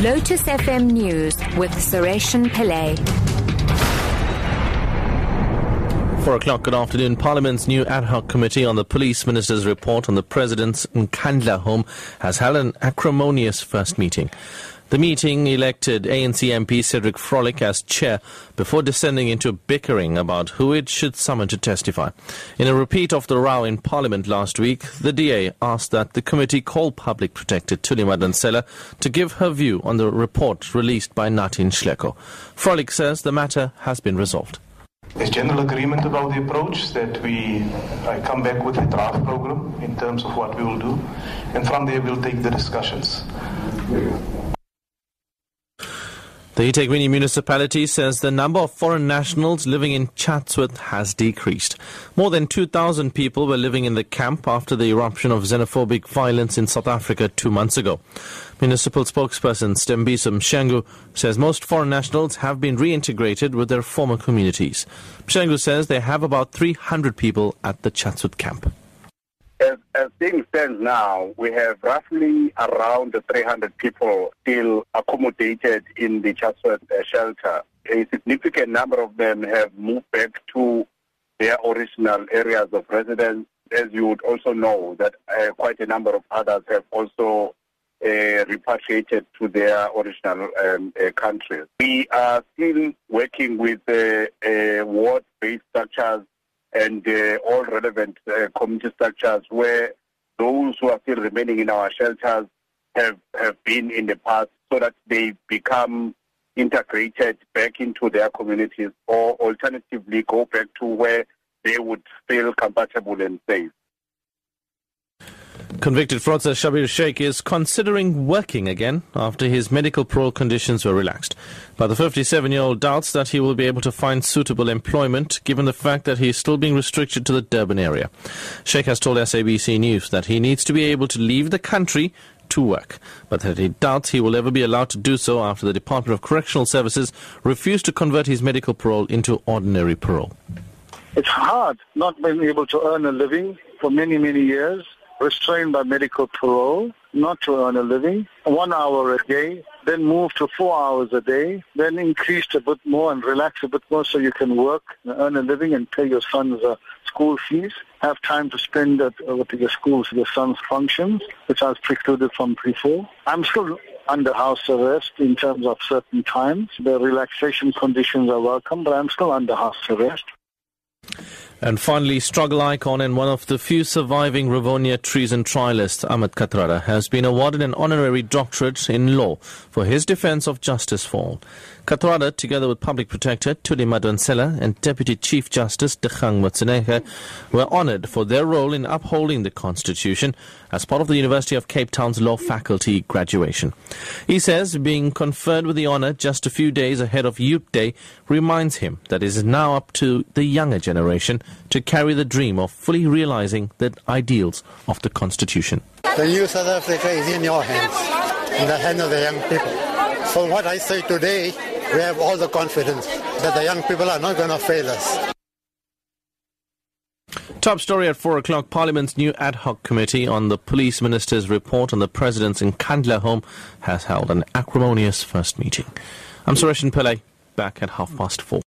Lotus FM News with Sureshan Pillay. Four o'clock, good afternoon. Parliament's new ad hoc committee on the police minister's report on the president's Nkandla home has held an acrimonious first meeting. The meeting elected ANC MP Cedric Frolick as chair before descending into bickering about who it should summon to testify. In a repeat of the row in Parliament last week, the DA asked that the committee call Public Protector Thuli Madonsela to give her view on the report released by Nathi Nhleko. Frolick says the matter has been resolved. There's general agreement about the approach that we I come back with a draft program in terms of what we will do, and from there we'll take the discussions. The eThekwini municipality says the number of foreign nationals living in Chatsworth has decreased. More than 2,000 people were living in the camp after the eruption of xenophobic violence in South Africa two months ago. Municipal spokesperson Stembiso Mshengu says most foreign nationals have been reintegrated with their former communities. Mshengu says they have about 300 people at the Chatsworth camp. Things stand now, we have roughly around 300 people still accommodated in the Chatsworth uh, shelter. A significant number of them have moved back to their original areas of residence. As you would also know, that uh, quite a number of others have also uh, repatriated to their original um, uh, countries. We are still working with uh, uh, ward-based structures and all relevant community structures where those who are still remaining in our shelters have, have been in the past so that they become integrated back into their communities or alternatively go back to where they would feel comfortable and safe. Convicted fraudster Schabir Shaik is considering working again after his medical parole conditions were relaxed. But the 57 year old doubts that he will be able to find suitable employment given the fact that he is still being restricted to the Durban area. Shaik has told SABC News that he needs to be able to leave the country to work, but that he doubts he will ever be allowed to do so after the Department of Correctional Services refused to convert his medical parole into ordinary parole. It's hard not being able to earn a living for many, many years restrained by medical parole, not to earn a living, one hour a day, then move to four hours a day, then increased a bit more and relax a bit more so you can work, earn a living and pay your son's uh, school fees, have time to spend at, uh, with your school's, your son's functions, which I was precluded from before. I'm still under house arrest in terms of certain times. The relaxation conditions are welcome, but I'm still under house arrest. And finally, struggle icon and one of the few surviving Rivonia treason trialists, Ahmed Kathrada, has been awarded an honorary doctorate in law for his defense of Justice for All. Kathrada, together with Public Protector Thuli Madonsela and Deputy Chief Justice Dikgang Moseneke, were honored for their role in upholding the Constitution as part of the University of Cape Town's law faculty graduation. He says being conferred with the honor just a few days ahead of Youth Day reminds him that it is now up to the younger generation to carry the dream of fully realizing the ideals of the Constitution. The new South Africa is in your hands, in the hands of the young people. So what I say today, we have all the confidence that the young people are not going to fail us. Top story at 4 o'clock. Parliament's new ad hoc committee on the police minister's report on the president's Nkandla home has held an acrimonious first meeting. I'm Suresh Pillay, back at half past four.